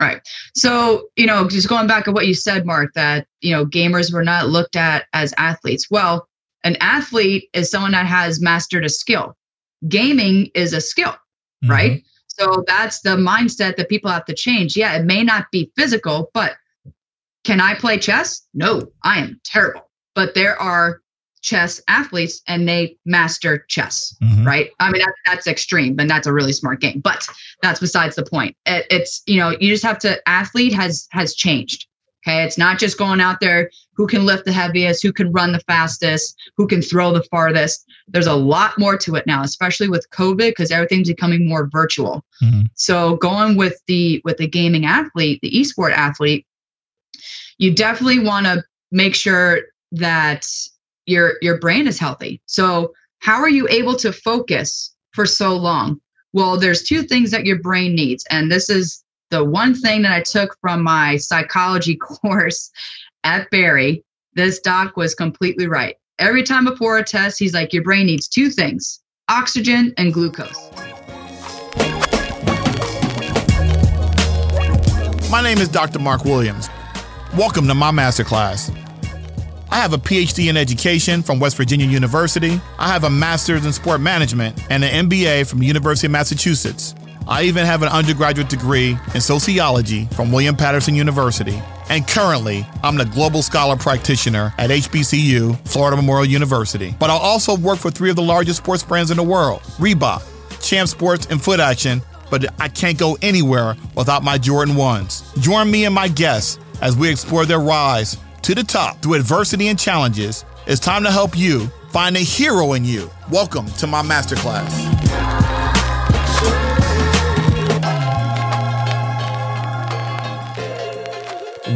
Right. So, you know, just going back to what you said, Mark, that, you know, gamers were not looked at as athletes. Well, an athlete is someone that has mastered a skill. Gaming is a skill, mm-hmm. right? So that's the mindset that people have to change. Yeah, it may not be physical, but can I play chess? No, I am terrible. But there are chess athletes and they master chess, mm-hmm. right? I mean, that, that's extreme and that's a really smart game, but that's besides the point. It, it's, you know, you just have to, athlete has, has changed. Okay. It's not just going out there who can lift the heaviest, who can run the fastest, who can throw the farthest. There's a lot more to it now, especially with COVID, because everything's becoming more virtual. Mm-hmm. So going with the with the gaming athlete, the esport athlete, you definitely want to make sure that your your brain is healthy. So how are you able to focus for so long? Well, there's two things that your brain needs, and this is the one thing that I took from my psychology course at Barry. This doc was completely right. Every time before a test, he's like, Your brain needs two things oxygen and glucose. My name is Dr. Mark Williams. Welcome to my masterclass. I have a PhD in education from West Virginia University. I have a master's in sport management and an MBA from University of Massachusetts. I even have an undergraduate degree in sociology from William Paterson University. And currently, I'm the Global Scholar Practitioner at HBCU, Florida Memorial University. But I also work for three of the largest sports brands in the world Reebok, Champ Sports, and Foot Action. But I can't go anywhere without my Jordan 1s. Join me and my guests as we explore their rise to the top through adversity and challenges. It's time to help you find a hero in you. Welcome to my masterclass.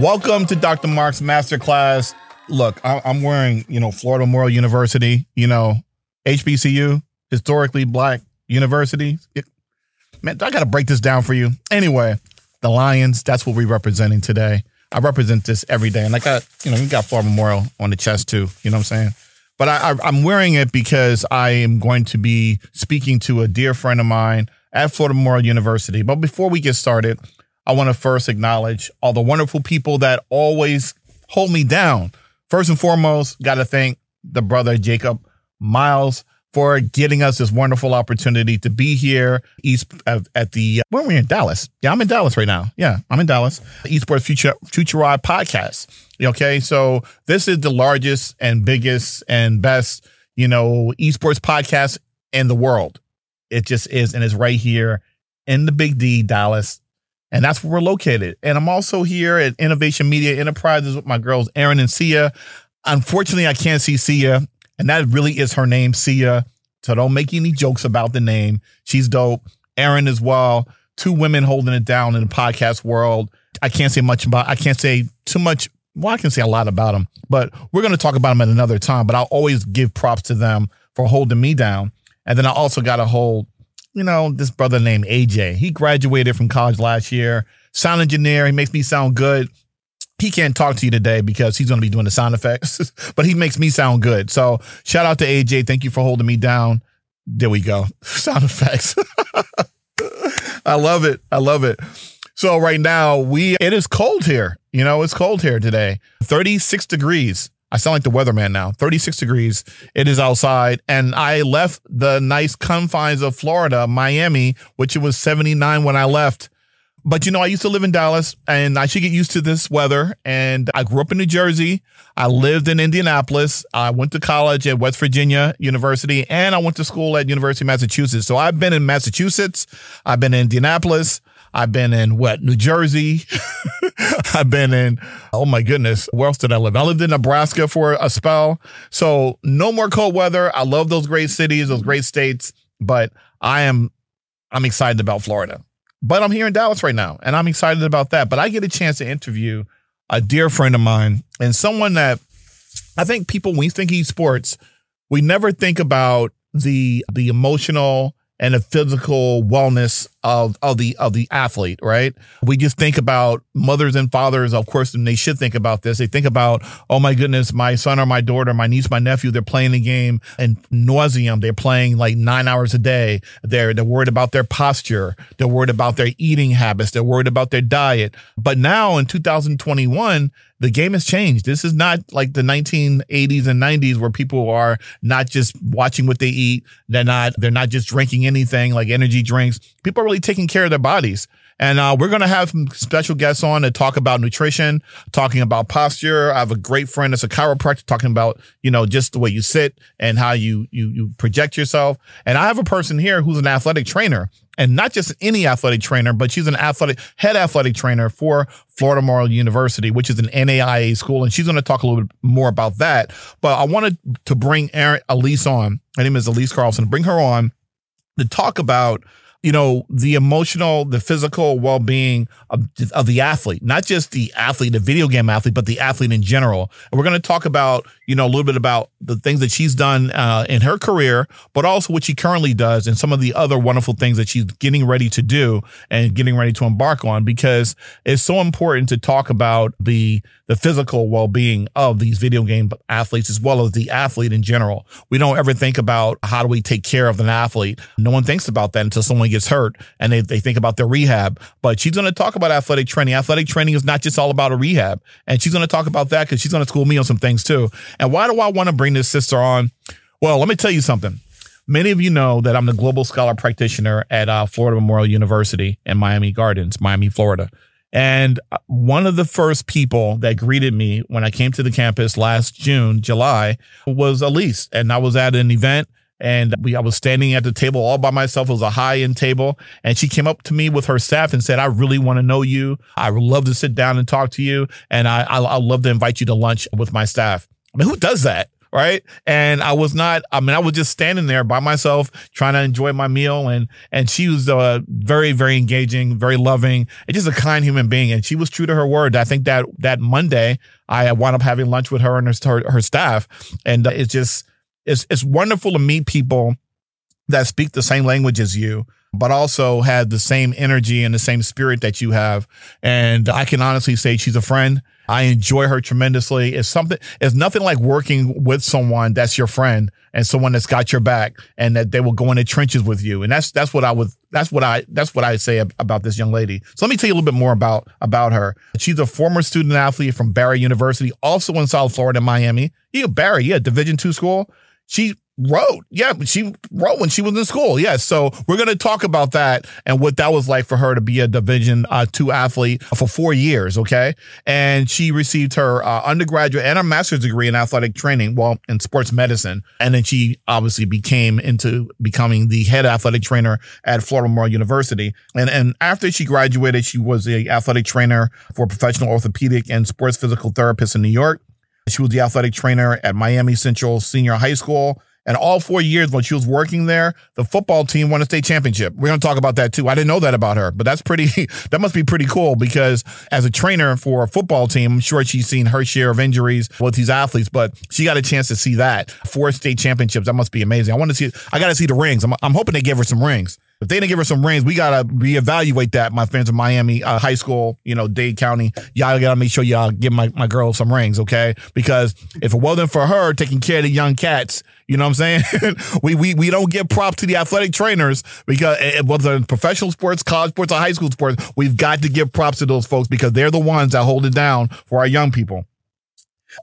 Welcome to Dr. Mark's masterclass. Look, I'm wearing, you know, Florida Memorial University, you know, HBCU, historically black university. man, I got to break this down for you. Anyway, the Lions, that's what we're representing today. I represent this every day, and I got you know you got Florida Memorial on the chest too. You know what I'm saying? But I, I, am wearing it because I am going to be speaking to a dear friend of mine at Florida Memorial University. But before we get started, I want to first acknowledge all the wonderful people that always hold me down. First and foremost, got to thank the brother Jacob Miles for getting us this wonderful opportunity to be here east uh, at the uh, where are we in Dallas? Yeah, I'm in Dallas right now. Yeah, I'm in Dallas. Esports Future Future Ride podcast. Okay, so this is the largest and biggest and best you know esports podcast in the world. It just is, and it's right here in the Big D, Dallas. And that's where we're located. And I'm also here at Innovation Media Enterprises with my girls, Aaron and Sia. Unfortunately, I can't see Sia and that really is her name, Sia. So don't make any jokes about the name. She's dope. Aaron as well. Two women holding it down in the podcast world. I can't say much about. I can't say too much. Well, I can say a lot about them, but we're going to talk about them at another time. But I'll always give props to them for holding me down. And then I also got to hold, you know, this brother named AJ. He graduated from college last year. Sound engineer. He makes me sound good he can't talk to you today because he's going to be doing the sound effects, but he makes me sound good. So shout out to AJ. Thank you for holding me down. There we go. Sound effects. I love it. I love it. So right now we it is cold here. You know, it's cold here today. 36 degrees. I sound like the weatherman now. 36 degrees. It is outside. And I left the nice confines of Florida, Miami, which it was 79 when I left. But you know, I used to live in Dallas and I should get used to this weather. And I grew up in New Jersey. I lived in Indianapolis. I went to college at West Virginia University and I went to school at University of Massachusetts. So I've been in Massachusetts. I've been in Indianapolis. I've been in what, New Jersey. I've been in, oh my goodness, where else did I live? I lived in Nebraska for a spell. So no more cold weather. I love those great cities, those great states, but I am, I'm excited about Florida. But I'm here in Dallas right now, and I'm excited about that. But I get a chance to interview a dear friend of mine and someone that I think people, when we think esports, we never think about the the emotional and the physical wellness of of the of the athlete, right? We just think about mothers and fathers, of course, and they should think about this. They think about, oh my goodness, my son or my daughter, my niece, my nephew, they're playing the game and nauseum. They're playing like nine hours a day. They're they're worried about their posture. They're worried about their eating habits. They're worried about their diet. But now in 2021, the game has changed. This is not like the 1980s and 90s where people are not just watching what they eat. They're not, they're not just drinking anything like energy drinks. People are really taking care of their bodies. And uh, we're going to have some special guests on to talk about nutrition, talking about posture. I have a great friend that's a chiropractor talking about, you know, just the way you sit and how you you you project yourself. And I have a person here who's an athletic trainer and not just any athletic trainer, but she's an athletic head athletic trainer for Florida Memorial University, which is an NAIA school, and she's going to talk a little bit more about that. But I wanted to bring Erin, Elise on. Her name is Elise Carlson. Bring her on to talk about you know, the emotional, the physical well being of, of, the athlete, not just the athlete, the video game athlete, but the athlete in general. And we're going to talk about, you know, a little bit about the things that she's done uh, in her career, but also what she currently does and some of the other wonderful things that she's getting ready to do and getting ready to embark on because it's so important to talk about the the physical well-being of these video game athletes as well as the athlete in general. We don't ever think about how do we take care of an athlete. No one thinks about that until someone gets hurt and they, they think about their rehab. But she's going to talk about athletic training. Athletic training is not just all about a rehab. And she's going to talk about that because she's going to school me on some things too. And why do I want to bring this sister on? Well, let me tell you something. Many of you know that I'm the global scholar practitioner at uh, Florida Memorial University in Miami Gardens, Miami, Florida. And uh, one of the first people that greeted me when I came to the campus last June, July, was Elise. And I was at an event and we, I was standing at the table all by myself. It was a high end table. And she came up to me with her staff and said, I really want to know you. I would love to sit down and talk to you. And I, I, I'd love to invite you to lunch with my staff. I mean, who does that? Right? And I was not. I mean, I was just standing there by myself, trying to enjoy my meal, and and she was uh, very, very engaging, very loving, and just a kind human being. And she was true to her word. I think that that Monday, I wound up having lunch with her and her her staff, and uh, it's just it's it's wonderful to meet people that speak the same language as you but also had the same energy and the same spirit that you have. And I can honestly say she's a friend. I enjoy her tremendously. It's something, it's nothing like working with someone that's your friend and someone that's got your back and that they will go in the trenches with you. And that's, that's what I would, that's what I, that's what I say about this young lady. So let me tell you a little bit more about, about her. She's a former student athlete from Barry University, also in South Florida, Miami. Yeah, Barry, yeah, Division two school. She rowed. Yeah, she rowed when she was in school. Yes. Yeah, so we're going to talk about that and what that was like for her to be a Division uh, two athlete for four years. Okay. And she received her uh, undergraduate and her master's degree in athletic training, well, in sports medicine. And then she obviously became into becoming the head athletic trainer at Florida Memorial University. And, and after she graduated, she was a athletic trainer for professional orthopedic and sports physical therapists in New York. She was the athletic trainer at Miami Central Senior High School and all four years when she was working there, the football team won a state championship. We're going to talk about that too. I didn't know that about her, but that's pretty, that must be pretty cool because as a trainer for a football team, I'm sure she's seen her share of injuries with these athletes, but she got a chance to see that. Four state championships. That must be amazing. I want to see, I got to see the rings. I'm, I'm hoping they give her some rings. If they didn't give her some rings, we gotta reevaluate that. My friends in Miami uh, high school, you know, Dade County, y'all gotta make sure y'all give my, my girl some rings, okay? Because if it wasn't for her taking care of the young cats, you know what I'm saying? we, we we don't give props to the athletic trainers because eh, eh, whether in professional sports, college sports, or high school sports, we've got to give props to those folks because they're the ones that hold it down for our young people.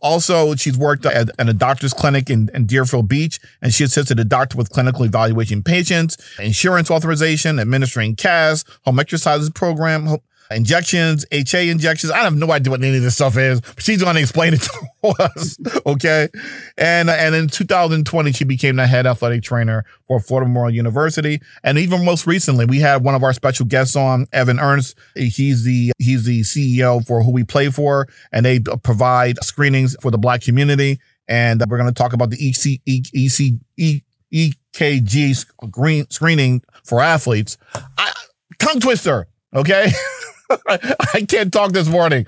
Also, she's worked at, at a doctor's clinic in, in, Deerfield Beach, and she assisted a doctor with clinical evaluation patients, insurance authorization, administering CAS, home exercises program, injections, HA injections. I have no idea what any of this stuff is, but she's going to explain it to us. Okay. And, and in 2020, she became the head athletic trainer for Florida Memorial University. And even most recently, we had one of our special guests on, Evan Ernst. He's the, he's the CEO for who we play for, and they provide screenings for the black community. And we're going to talk about the EC, EC, EKG screening for athletes. I, tongue twister. Okay. I can't talk this morning.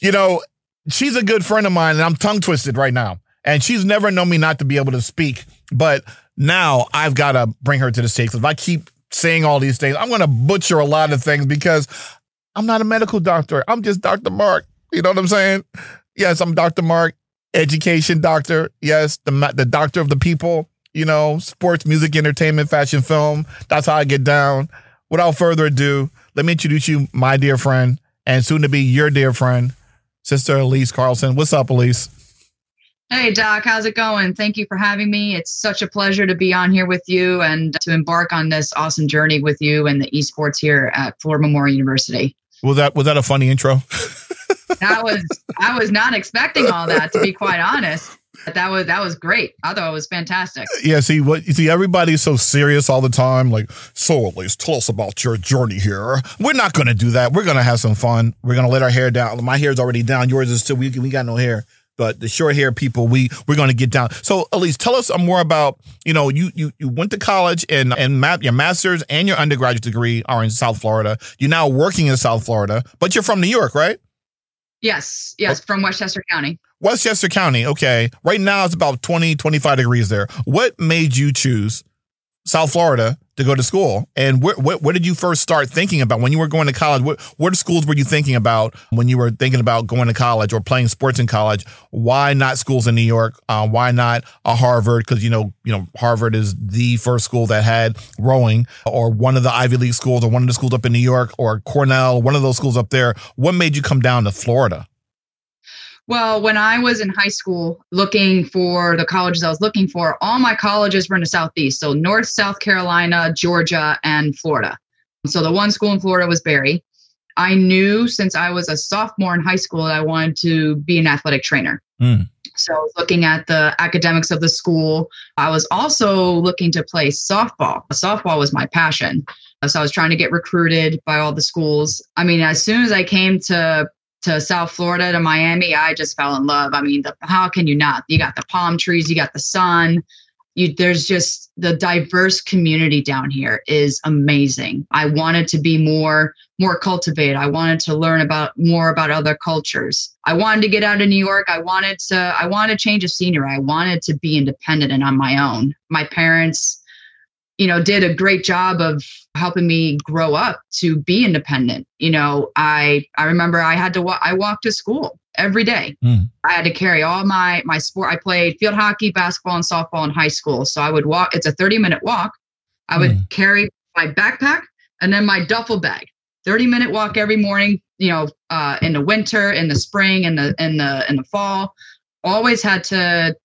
You know, she's a good friend of mine, and I'm tongue twisted right now. And she's never known me not to be able to speak. But now I've got to bring her to the stage. If I keep saying all these things. I'm going to butcher a lot of things because I'm not a medical doctor. I'm just Dr. Mark. You know what I'm saying? Yes, I'm Dr. Mark, education doctor. Yes, the the doctor of the people. You know, sports, music, entertainment, fashion, film. That's how I get down. Without further ado, let me introduce you, my dear friend, and soon to be your dear friend, Sister Elise Carlson. What's up, Elise? Hey, Doc, how's it going? Thank you for having me. It's such a pleasure to be on here with you and to embark on this awesome journey with you and the esports here at Florida Memorial University. Was that was that a funny intro? that was I was not expecting all that to be quite honest. But that was that was great. I thought it was fantastic. Uh, yeah, see what you see everybody's so serious all the time. Like, so at least tell us about your journey here. We're not gonna do that. We're gonna have some fun. We're gonna let our hair down. My hair's already down. Yours is still we we got no hair. But the short hair people, we we're to get down. So, Elise, tell us more about you know you you you went to college and and math, your master's and your undergraduate degree are in South Florida. You're now working in South Florida, but you're from New York, right? Yes, yes, from Westchester County. Westchester County, okay. Right now it's about 20, 25 degrees there. What made you choose South Florida to go to school? And what, what did you first start thinking about when you were going to college? What, what schools were you thinking about when you were thinking about going to college or playing sports in college? Why not schools in New York? Uh, why not a Harvard? Because you know, you know, Harvard is the first school that had rowing, or one of the Ivy League schools, or one of the schools up in New York, or Cornell, one of those schools up there. What made you come down to Florida? Well, when I was in high school looking for the colleges I was looking for, all my colleges were in the Southeast. So North, South Carolina, Georgia, and Florida. So the one school in Florida was Barry. I knew since I was a sophomore in high school that I wanted to be an athletic trainer. Mm. So looking at the academics of the school, I was also looking to play softball. Softball was my passion. So I was trying to get recruited by all the schools. I mean, as soon as I came to to South Florida to Miami, I just fell in love. I mean, the, how can you not? You got the palm trees, you got the sun. You, there's just the diverse community down here is amazing. I wanted to be more more cultivated. I wanted to learn about more about other cultures. I wanted to get out of New York. I wanted to I wanted to change of scenery. I wanted to be independent and on my own. My parents you know, did a great job of helping me grow up to be independent. You know, I I remember I had to walk I walked to school every day. Mm. I had to carry all my my sport. I played field hockey, basketball, and softball in high school. So I would walk. It's a thirty minute walk. I would mm. carry my backpack and then my duffel bag. Thirty minute walk every morning. You know, uh, in the winter, in the spring, in the in the in the fall. Always had to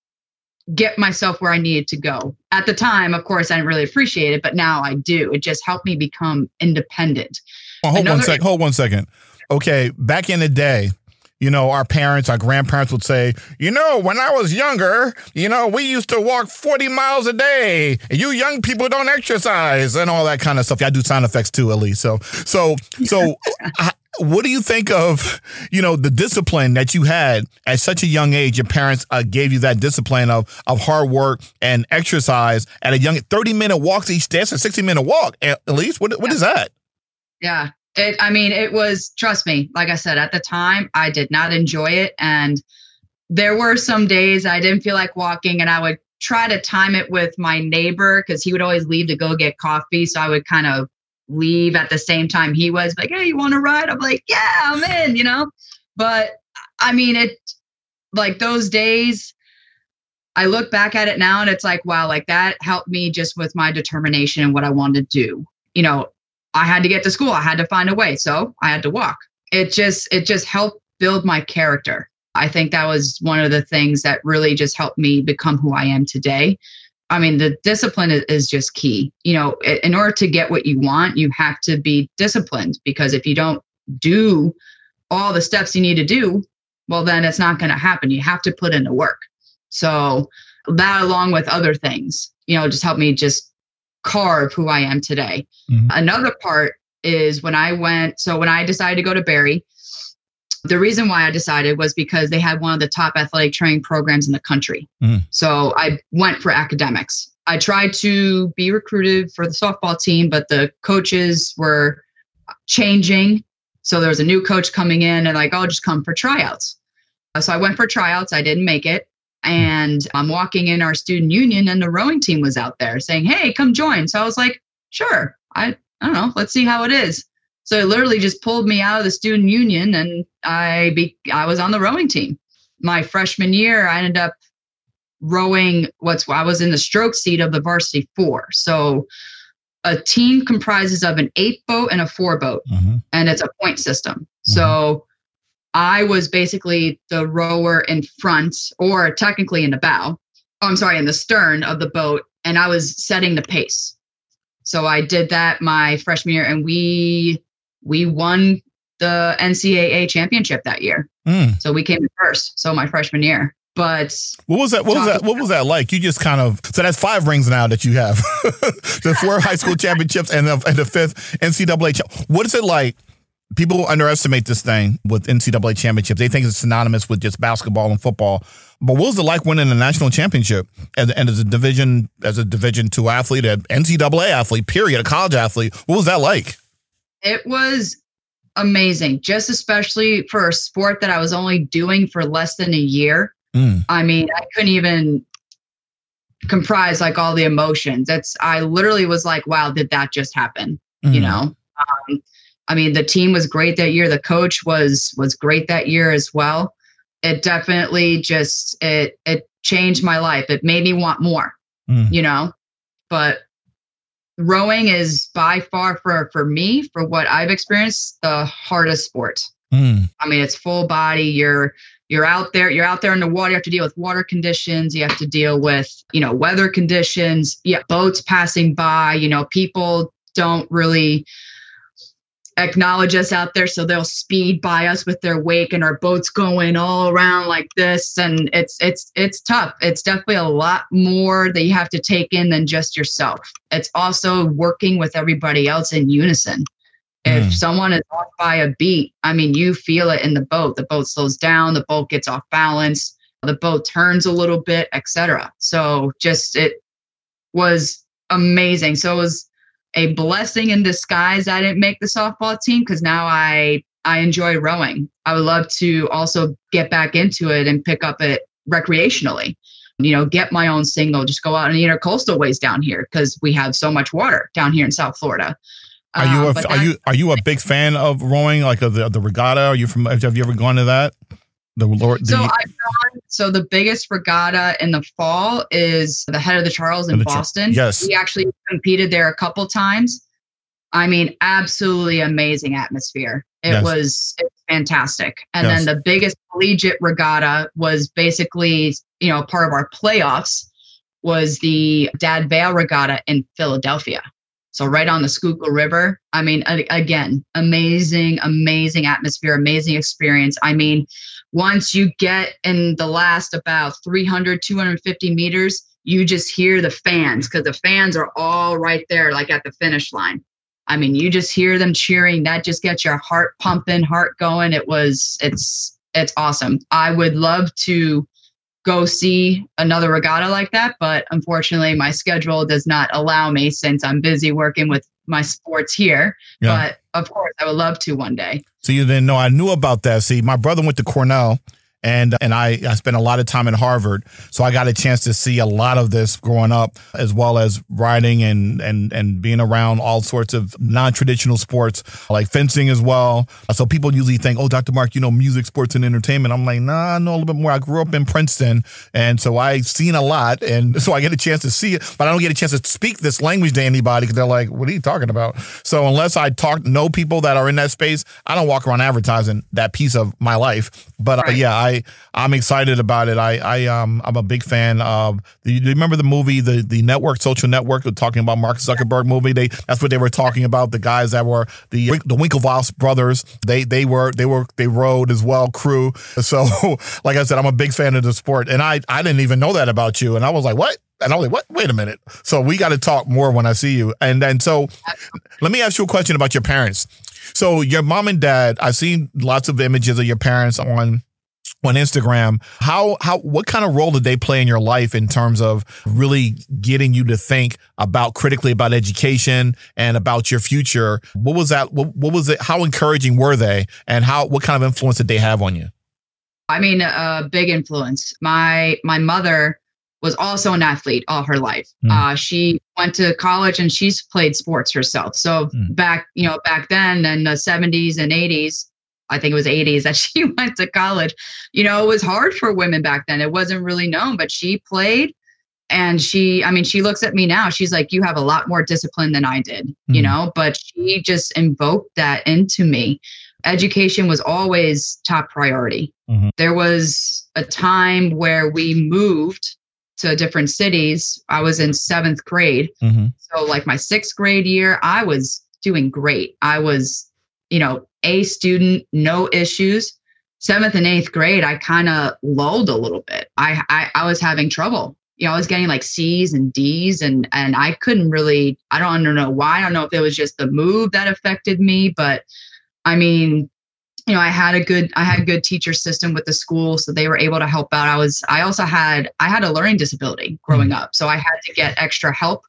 get myself where I needed to go. At the time, of course, I didn't really appreciate it, but now I do. It just helped me become independent. Well, hold Another, one second. Hold one second. Okay, back in the day, you know, our parents, our grandparents would say, you know, when I was younger, you know, we used to walk 40 miles a day. You young people don't exercise and all that kind of stuff. Yeah, I do sound effects too, Elise. So, so, so what do you think of you know the discipline that you had at such a young age? Your parents uh, gave you that discipline of of hard work and exercise at a young 30 minute walks each day. That's a 60 minute walk at least. What, what yeah. is that? Yeah. It i mean it was trust me like i said at the time i did not enjoy it. And there were some days i didn't feel like walking and i would try to time it with my neighbor because he would always leave to go get coffee. So i would kind of leave at the same time he was like, Hey, you want to ride? I'm like, yeah, I'm in, you know? But I mean, it like those days, I look back at it now and it's like, wow, like that helped me just with my determination and what I wanted to do. You know, I had to get to school, I had to find a way. So I had to walk. It just, it just helped build my character. I think that was one of the things that really just helped me become who I am today. I mean, the discipline is, is, just key. You know, in order to get what you want, you have to be disciplined because if you don't do all the steps you need to do, well, then it's not going to happen. You have to put in the work. So, that along with other things, you know, just help me just carve who I am today. Mm-hmm. Another part is when I went, so when I decided to go to Barry, the reason why I decided was because they had one of the top athletic training programs in the country. Mm. So I went for academics. I tried to be recruited for the softball team, but the coaches were changing. So there was a new coach coming in and like, I'll just come for tryouts. So I went for tryouts. I didn't make it. And I'm walking in our student union and the rowing team was out there saying, Hey, come join. So I was like, sure, I, I don't know, let's see how it is. So it literally just pulled me out of the student union and I be I was on the rowing team. My freshman year, I ended up rowing what's I was in the stroke seat of the varsity four. So a team comprises of an eight boat and a four boat, mm-hmm. and it's a point system. Mm-hmm. So I was basically the rower in front, or technically in the bow. Oh, I'm sorry, in the stern of the boat, and I was setting the pace. So I did that my freshman year, and we we won the NCAA championship that year. Mm. So we came in first. So my freshman year. But what was that? What was that? What was that like? You just kind of so that's five rings now that you have, the four high school championships and the, and the fifth NCAA. What is it like? People underestimate this thing with NCAA championships. They think it's synonymous with just basketball and football. But what was it like winning a national championship and, and as a division as a Division two athlete, an NCAA athlete, period, a college athlete? What was that like? It was amazing, just especially for a sport that I was only doing for less than a year. Mm. I mean, I couldn't even comprise like all the emotions. That's I literally was like, wow, did that just happen? Mm. You know? Um, I mean, the team was great that year. The coach was was great that year as well. It definitely just it it changed my life. It made me want more. Mm. You know? But rowing is by far for for me, for what I've experienced, the hardest sport. Mm. I mean, it's full body. You're you're out there you're out there in the water you have to deal with water conditions you have to deal with you know weather conditions yeah boats passing by you know people don't really acknowledge us out there so they'll speed by us with their wake and our boats going all around like this and it's it's it's tough it's definitely a lot more that you have to take in than just yourself it's also working with everybody else in unison if mm. someone is off by a beat, I mean, you feel it in the boat. The boat slows down, the boat gets off balance, the boat turns a little bit, etc. So just it was amazing. So it was a blessing in disguise I didn't make the softball team because now I I enjoy rowing. I would love to also get back into it and pick up it recreationally. You know, get my own single, just go out on the intercoastal ways down here because we have so much water down here in South Florida. Are you uh, a, are you are you a big fan of rowing, like of the, the regatta? Are you from? Have you ever gone to that? The Lord. The, so I've. So the biggest regatta in the fall is the Head of the Charles in Boston. yes, we actually competed there a couple times. I mean, absolutely amazing atmosphere. It yes. was fantastic. And yes. then the biggest collegiate regatta was basically, you know, part of our playoffs was the Dad Vail Regatta in Philadelphia. So right on the Schuylkill River. I mean, again, amazing, amazing atmosphere, amazing experience. I mean, once you get in the last about 300, 250 meters, you just hear the fans because the fans are all right there, like at the finish line. I mean, you just hear them cheering. That just gets your heart pumping, heart going. It was, it's, it's awesome. I would love to go see another regatta like that. But unfortunately, my schedule does not allow me since I'm busy working with my sports here. Yeah. But of course, I would love to one day. So you didn't know I knew about that. See, my brother went to Cornell and and I, I spent a lot of time in Harvard, so I got a chance to see a lot of this growing up, as well as riding and and and being around all sorts of non-traditional sports like fencing as well. So people usually think, "Oh, Dr. Mark, you know music, sports, and entertainment." I'm like, "Nah, I know a little bit more." I grew up in Princeton, and so I've seen a lot, and so I get a chance to see it, but I don't get a chance to speak this language to anybody because they're like, "What are you talking about?" So unless I talk know people that are in that space, I don't walk around advertising that piece of my life. But uh, right. uh, yeah, I I'm excited about it. I I um I'm a big fan of. Do you remember the movie the the network social network talking about Mark Zuckerberg movie? They that's what they were talking about. The guys that were the the Winklevoss brothers. They they were they were they rowed as well crew. So like I said, I'm a big fan of the sport, and I I didn't even know that about you, and I was like, what? And I was like, what? Wait a minute. So we got to talk more when I see you. And then, so let me ask you a question about your parents. So your mom and dad, I've seen lots of images of your parents on on Instagram. How how what kind of role did they play in your life in terms of really getting you to think about critically about education and about your future? What was that? What, what was it? How encouraging were they, and how what kind of influence did they have on you? I mean, a big influence. My my mother was also an athlete all her life. Mm. Uh, she went to college and she's played sports herself. So Mm. back, you know, back then in the 70s and 80s, I think it was 80s that she went to college. You know, it was hard for women back then. It wasn't really known, but she played and she i mean she looks at me now she's like you have a lot more discipline than i did you Mhm. know but she just invoked that into me education was always top priority Mhm. there was a time where we moved to different cities i was in seventh grade. Mhm. so like my sixth grade year i was doing great. I was you know a student no issues. Seventh and eighth grade i kind of lulled a little bit. I, I i was having trouble. You know i was getting like c's and d's and and i couldn't really i don't know why. I don't know if it was just the move that affected me but i mean you know i had a good i had a good teacher system with the school so they were able to help out. I was i also had i had a learning disability growing up so i had to get extra help.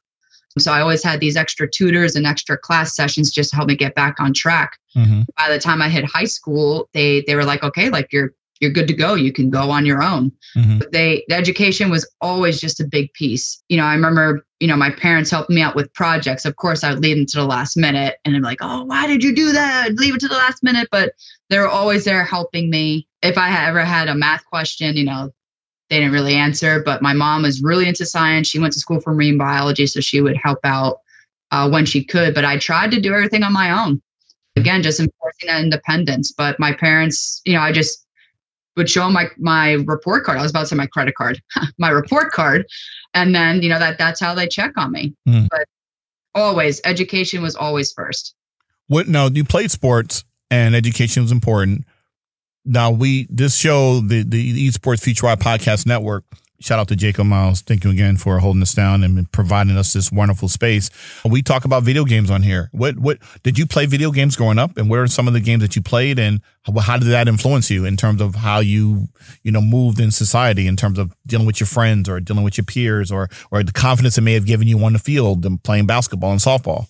So i always had these extra tutors and extra class sessions just to help me get back on track. Mhm. by the time I hit high school, they they were like, okay, like you're you're good to go. You can go on your own. Mhm. But they the education was always just a big piece. You know, I remember, you know, my parents helped me out with projects. Of course, I would leave them to the last minute and I'm like, oh, why did you do that? I'd leave it to the last minute. But they were always there helping me. If I ever had a math question, you know, they didn't really answer. But my mom was really into science. She went to school for marine biology, so she would help out uh, when she could. But I tried to do everything on my own again just enforcing that independence but my parents you know i just would show my my report card i was about to say my credit card my report card and then you know that that's how they check on me Mhm. but always education was always first What? No, you played sports, and education was important. Now we this show the the Esports Future Wide Podcast Network. Shout out to Jacob Miles. Thank you again for holding us down and providing us this wonderful space. We talk about video games on here. What what did you play video games growing up, and what are some of the games that you played, and how, how did that influence you in terms of how you you know moved in society in terms of dealing with your friends or dealing with your peers or or the confidence it may have given you on the field and playing basketball and softball.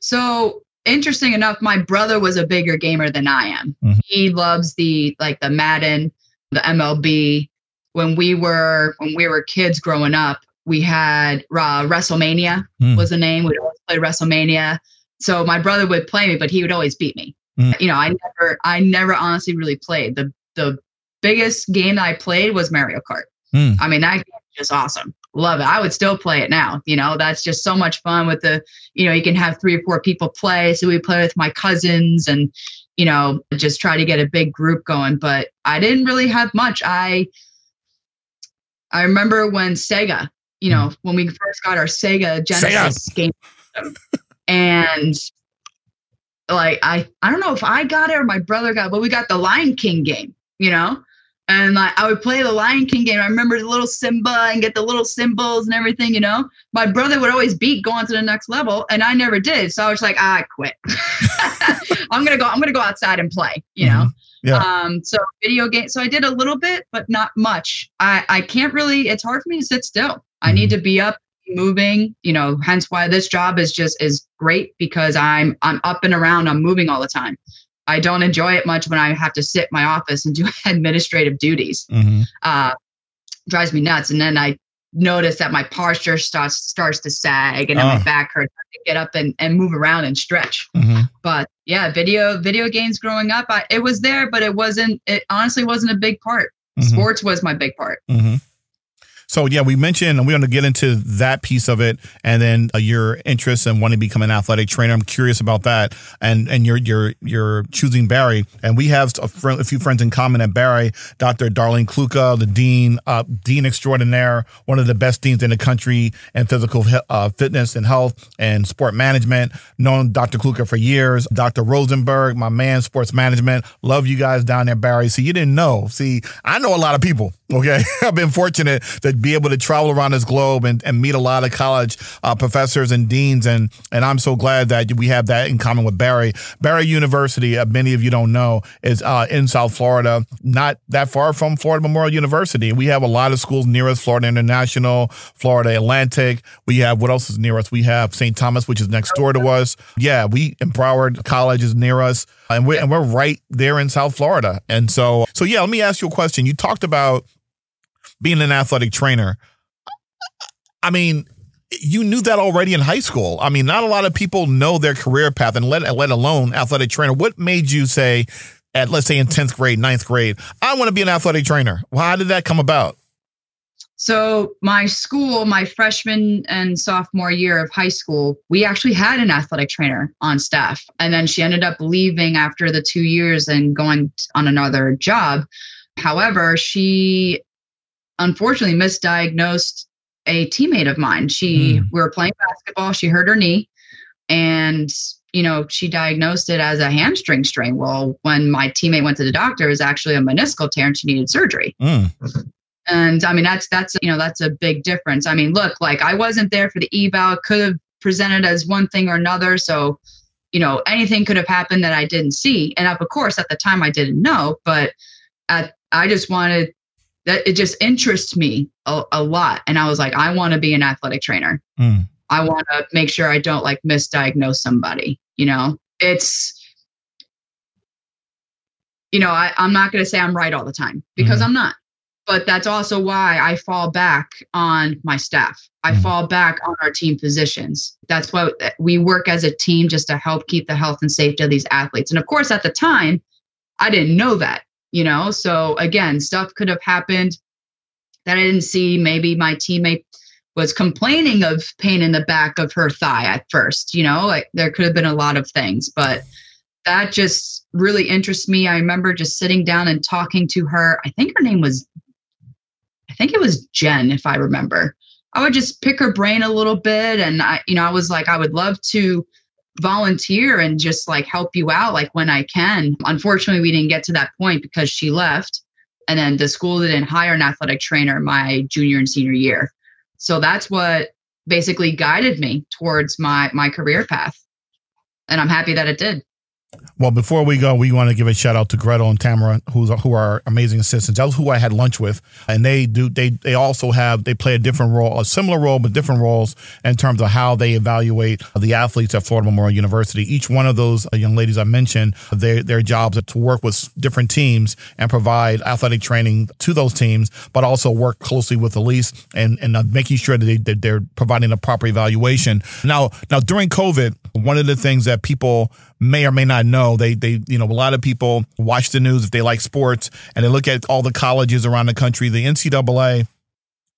so interesting enough my brother was a bigger gamer than i am Mhm. he loves the like the madden the mlb when we were when we were kids growing up we had uh, wrestlemania Hmm. was the name. We'd always play wrestlemania. So my brother would play me but he would always beat me. Mm. you know i never i never honestly really played. The the biggest game that i played was mario kart. Mm. i mean that game is just awesome. Love it. I would still play it now you know? That's just so much fun with the you know you can have three or four people play. So we play with my cousins and you know just try to get a big group going. But i didn't really have much. I i remember when sega you know when we first got our sega genesis game system, and like i i don't know if i got it or my brother got it but we got the lion king game you know and like I would play the Lion King game. I remember the little Simba and get the little symbols and everything, you know. My brother would always beat going to the next level, and I never did. So I was like, ah, I quit. I'm gonna go. I'm gonna go outside and play, you know. Yeah. Um. So video game. So I did a little bit, but not much. I I can't really. It's hard for me to sit still. I need to be up, moving. You know. Hence why this job is just is great because I'm I'm up and around. I'm moving all the time. I don't enjoy it much when I have to sit in my office and do administrative duties. hmm Uh, drives me nuts. And then I notice that my posture starts starts to sag and then Ah. my back hurts. I to get up and, and move around and stretch. hmm But yeah, video video games growing up, I, it was there, but it wasn't. It honestly wasn't a big part. Mhm. Sports was my big part. hmm So yeah, we mentioned, and we're going to get into that piece of it, and then uh, your interest in wanting to become an athletic trainer. I'm curious about that, and and you're you're you're choosing Barry, and we have a, a few friends in common at Barry. Dr. Darlene Kluka, the dean, uh, dean extraordinaire, one of the best deans in the country in physical uh, fitness and health and sport management. Known Dr. Kluka for years. Dr. Rosenberg, my man, sports management. Love you guys down there, Barry. So you didn't know. See, I know a lot of people. Okay, I've been fortunate to be able to travel around this globe and, and meet a lot of college uh, professors and deans, and and I'm so glad that we have that in common with Barry. Barry University, uh, many of you don't know, is uh, in South Florida, not that far from Florida Memorial University. We have a lot of schools near us: Florida International, Florida Atlantic. We have what else is near us? We have St. Thomas, which is next door to us. Yeah, we in Broward College is near us, and we're and we're right there in South Florida. And so, so yeah, let me ask you a question. You talked about being an athletic trainer. I mean, you knew that already in high school. I mean, not a lot of people know their career path and let let alone athletic trainer. What made you say at let's say in 10th grade, ninth grade, I want to be an athletic trainer? Well, how did that come about? So, my school, my freshman and sophomore year of high school, we actually had an athletic trainer on staff. And then she ended up leaving after the two years and going on another job. However, she unfortunately misdiagnosed a teammate of mine. She, mm. we were playing basketball, she hurt her knee, and you know, she diagnosed it as a hamstring strain. Well, when my teammate went to the doctor, it was actually a meniscal tear and she needed surgery. Mm. And I mean, that's that's you know that's a big difference. I mean, look, like I wasn't there for the eval. Could have presented as one thing or another. So, you know, anything could have happened that I didn't see. And of course, at the time, I didn't know. But at, I just wanted that it just interests me a, a lot. And I was like, I want to be an athletic trainer. Mm. I want to make sure I don't like misdiagnose somebody. You know, it's you know, I, I'm not going to say I'm right all the time because mm I'm not but that's also why I fall back on my staff. I mm fall back on our team physicians. That's what we work as a team just to help keep the health and safety of these athletes. And of course, at the time, I didn't know that, you know. So again, stuff could have happened that I didn't see. Maybe my teammate was complaining of pain in the back of her thigh at first, you know, like there could have been a lot of things, but that just really interests me. I remember just sitting down and talking to her. I think her name was I think it was Jen, if I remember. I would just pick her brain a little bit. And I, you know, I was like, I would love to volunteer and just like help you out like when I can. Unfortunately, we didn't get to that point because she left. And then the school didn't hire an athletic trainer my junior and senior year. So that's what basically guided me towards my my career path. And I'm happy that it did. Well, before we go, we want to give a shout out to Gretel and Tamara, who's who are amazing assistants. That was who I had lunch with, and they do they they also have they play a different role, a similar role, but different roles in terms of how they evaluate the athletes at Florida Memorial University. Each one of those uh, young ladies I mentioned, their their jobs are to work with different teams and provide athletic training to those teams, but also work closely with Elise and and uh, making sure that, they, that they're providing a proper evaluation. Now, now during COVID, one of the things that people may or may not know. They they you know a lot of people watch the news if they like sports and they look at all the colleges around the country. The NCAA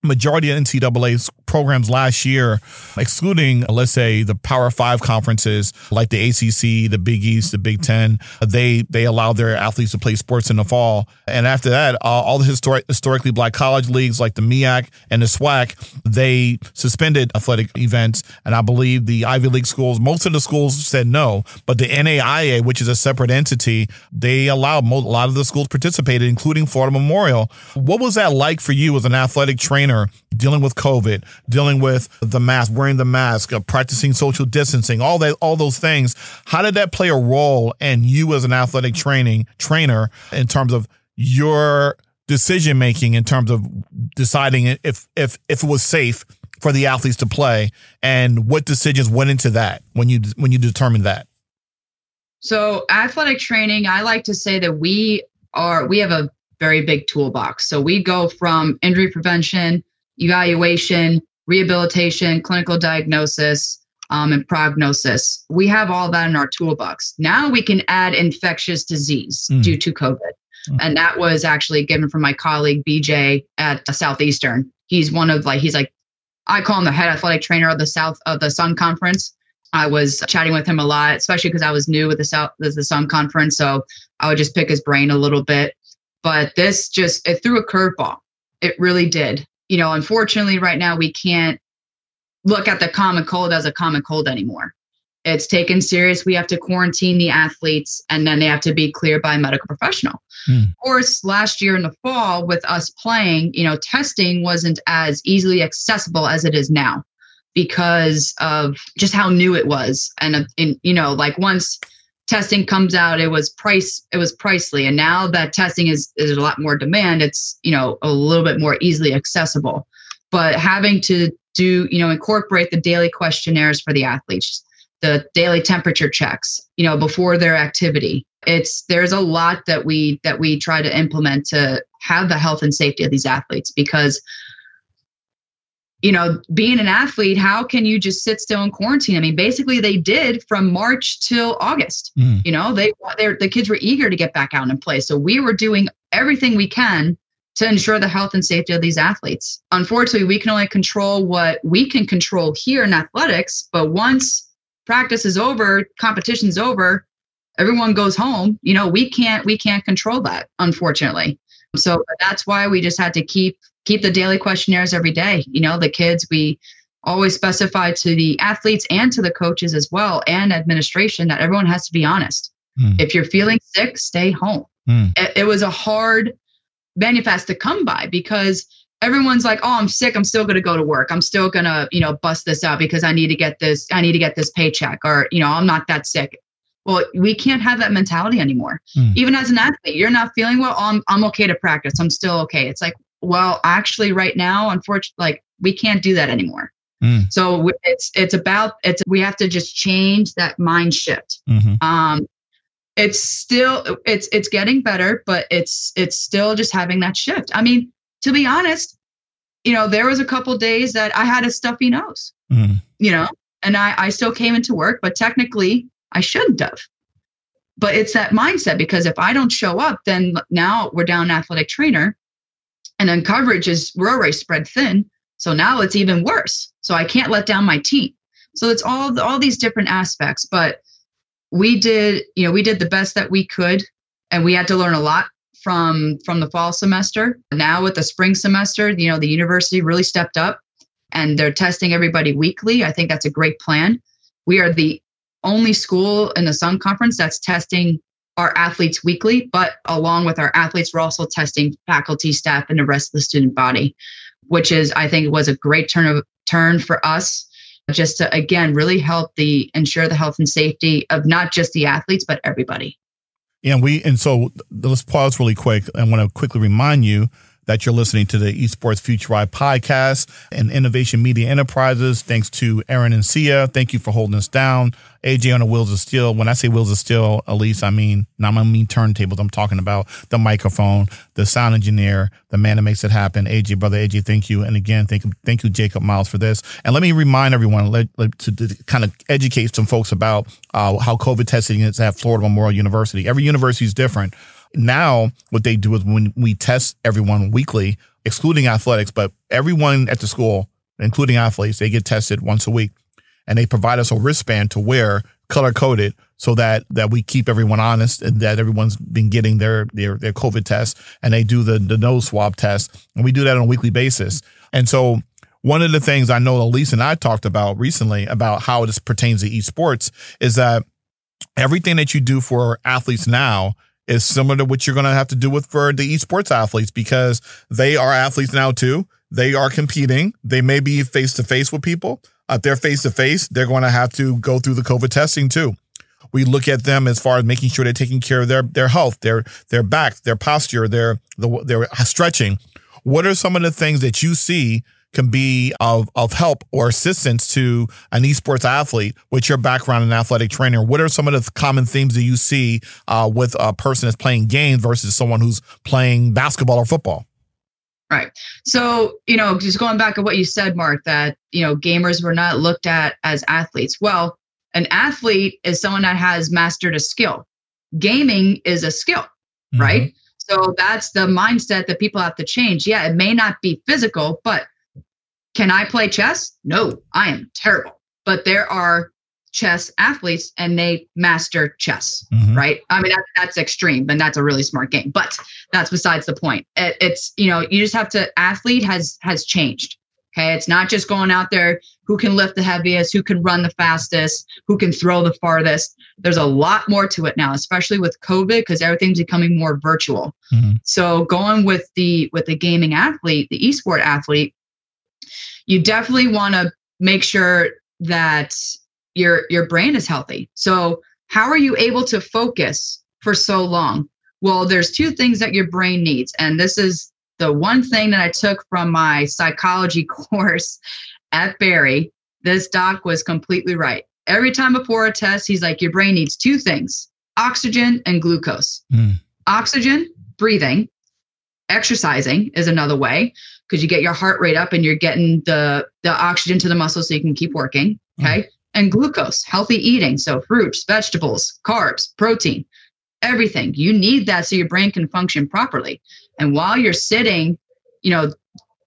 majority of NCAA programs last year, excluding, let's say, the Power Five conferences like the ACC, the Big East, the Big Ten, they they allow their athletes to play sports in the fall. And after that, uh, all the historic, historically black college leagues like the MEAC and the SWAC, they suspended athletic events. And I believe the Ivy League schools, most of the schools said no, but the NAIA, which is a separate entity, they allowed a lot of the schools participated, including Florida Memorial. What was that like for you as an athletic trainer dealing with COVID? dealing with the mask, wearing the mask, uh, practicing social distancing, all that, all those things. How did that play a role in you as an athletic training trainer in terms of your decision making, in terms of deciding if if if it was safe for the athletes to play, and what decisions went into that when you when you determined that? So athletic training, I like to say that we are we have a very big toolbox. So we go from injury prevention, evaluation, rehabilitation, clinical diagnosis, um, and prognosis. We have all that in our toolbox. Now we can add infectious disease mm. due to COVID. Mm. And that was actually given from my colleague BJ at Southeastern. He's one of like, he's like, I call him the head athletic trainer of the South of the Sun Conference. I was chatting with him a lot, especially because I was new with the South the Sun Conference. So I would just pick his brain a little bit. But this just it threw a curveball. It really did you know, unfortunately, right now we can't look at the common cold as a common cold anymore. It's taken serious. We have to quarantine the athletes and then they have to be cleared by a medical professional. Hmm. Of course, last year in the fall, with us playing, you know, testing wasn't as easily accessible as it is now because of just how new it was. And, in, you know, like once testing comes out, it was price it was pricely, and now that testing is is a lot more demand. It's you know a little bit more easily accessible, but having to do you know incorporate the daily questionnaires for the athletes, the daily temperature checks, you know before their activity. It's there's a lot that we that we try to implement to have the health and safety of these athletes because you know, being an athlete, how can you just sit still in quarantine? I mean, basically they did from March till August. Mm. You know, they they the kids were eager to get back out and play. So we were doing everything we can to ensure the health and safety of these athletes. Unfortunately, we can only control what we can control here in athletics, but once practice is over, competition's over, everyone goes home, you know, we can't we can't control that, unfortunately. So that's why we just had to keep keep the daily questionnaires every day. You know, the kids, we always specify to the athletes and to the coaches as well and administration that everyone has to be honest. Mm. If you're feeling sick, stay home. Mm. It, it was a hard manifest to come by because everyone's like, "Oh, I'm sick. I'm still going to go to work. I'm still going to, you know, bust this out because I need to get this. I need to get this paycheck, or you know, I'm not that sick." Well, we can't have that mentality anymore. Mm. Even as an athlete, you're not feeling well. Oh, I'm I'm okay to practice. I'm still okay. It's like, well, actually, right now, unfortunately, like we can't do that anymore. Mm. So it's it's about it's we have to just change that mind shift. Mm-hmm. Um, it's still it's it's getting better, but it's it's still just having that shift. I mean, to be honest, you know, there was a couple days that I had a stuffy nose, mm. you know, and I I still came into work, but technically I shouldn't have. But it's that mindset because if I don't show up, then now we're down athletic trainer and then coverage is we're already spread thin. So now it's even worse. So I can't let down my team. So it's all all these different aspects. But we did, you know, we did the best that we could, and we had to learn a lot from from the fall semester. Now with the spring semester, you know, the university really stepped up and they're testing everybody weekly. I think that's a great plan. We are the only school in the Sun Conference that's testing our athletes weekly, but along with our athletes, we're also testing faculty, staff, and the rest of the student body, which is, I think, was a great turn of turn for us just to again really help the ensure the health and safety of not just the athletes but everybody. And we and so let's pause really quick. I want to quickly remind you that you're listening to the Esports Future Ride podcast and Innovation Media Enterprises. Thanks to Aaron and Sia. Thank you for holding us down. AJ on the wheels of steel. When I say wheels of steel, Elise, I mean, not I mean turntables. I'm talking about the microphone, the sound engineer, the man that makes it happen. AJ, brother AJ, thank you. And again, thank you, thank you, Jacob Miles, for this. And let me remind everyone let, let, to, to, kind of educate some folks about uh, how COVID testing is at Florida Memorial University. Every university is different. Now, what they do is when we test everyone weekly, excluding athletics, but everyone at the school, including athletes, they get tested once a week. And they provide us a wristband to wear color coded so that that we keep everyone honest and that everyone's been getting their their their COVID test and they do the the nose swab test and we do that on a weekly basis. And so one of the things I know Elise and I talked about recently about how this pertains to esports is that everything that you do for athletes now is similar to what you're going to have to do with for the esports athletes because they are athletes now too. They are competing. They may be face to face with people. If they're face to face, they're going to have to go through the COVID testing too. We look at them as far as making sure they're taking care of their their health, their their back, their posture, their the, their stretching. What are some of the things that you see can be of, of help or assistance to an esports athlete with your background in athletic training? What are some of the common themes that you see uh, with a person that's playing games versus someone who's playing basketball or football? Right. So, you know, just going back to what you said, Mark, that, you know, gamers were not looked at as athletes. Well, an athlete is someone that has mastered a skill. Gaming is a skill, mm-hmm. right? So that's the mindset that people have to change. Yeah, it may not be physical, but can I play chess? No, I am terrible. But there are chess athletes and they master chess, mm-hmm. right? I mean, that, that's extreme and that's a really smart game, but that's besides the point. It, it's, you know, you just have to, athlete has, has changed. Okay. It's not just going out there who can lift the heaviest, who can run the fastest, who can throw the farthest. There's a lot more to it now, especially with COVID, because everything's becoming more virtual. Mm-hmm. So going with the, with the gaming athlete, the esport athlete, you definitely want to make sure that your your brain is healthy. So, how are you able to focus for so long? Well, there's two things that your brain needs, and this is the one thing that I took from my psychology course at Barry. This doc was completely right. Every time before a test, he's like, Your brain needs two things oxygen and glucose. Mm. Oxygen, breathing, exercising is another way because you get your heart rate up and you're getting the the oxygen to the muscles so you can keep working. Okay. Mm. And glucose, healthy eating. So fruits, vegetables, carbs, protein, everything. You need that so your brain can function properly. And while you're sitting, you know,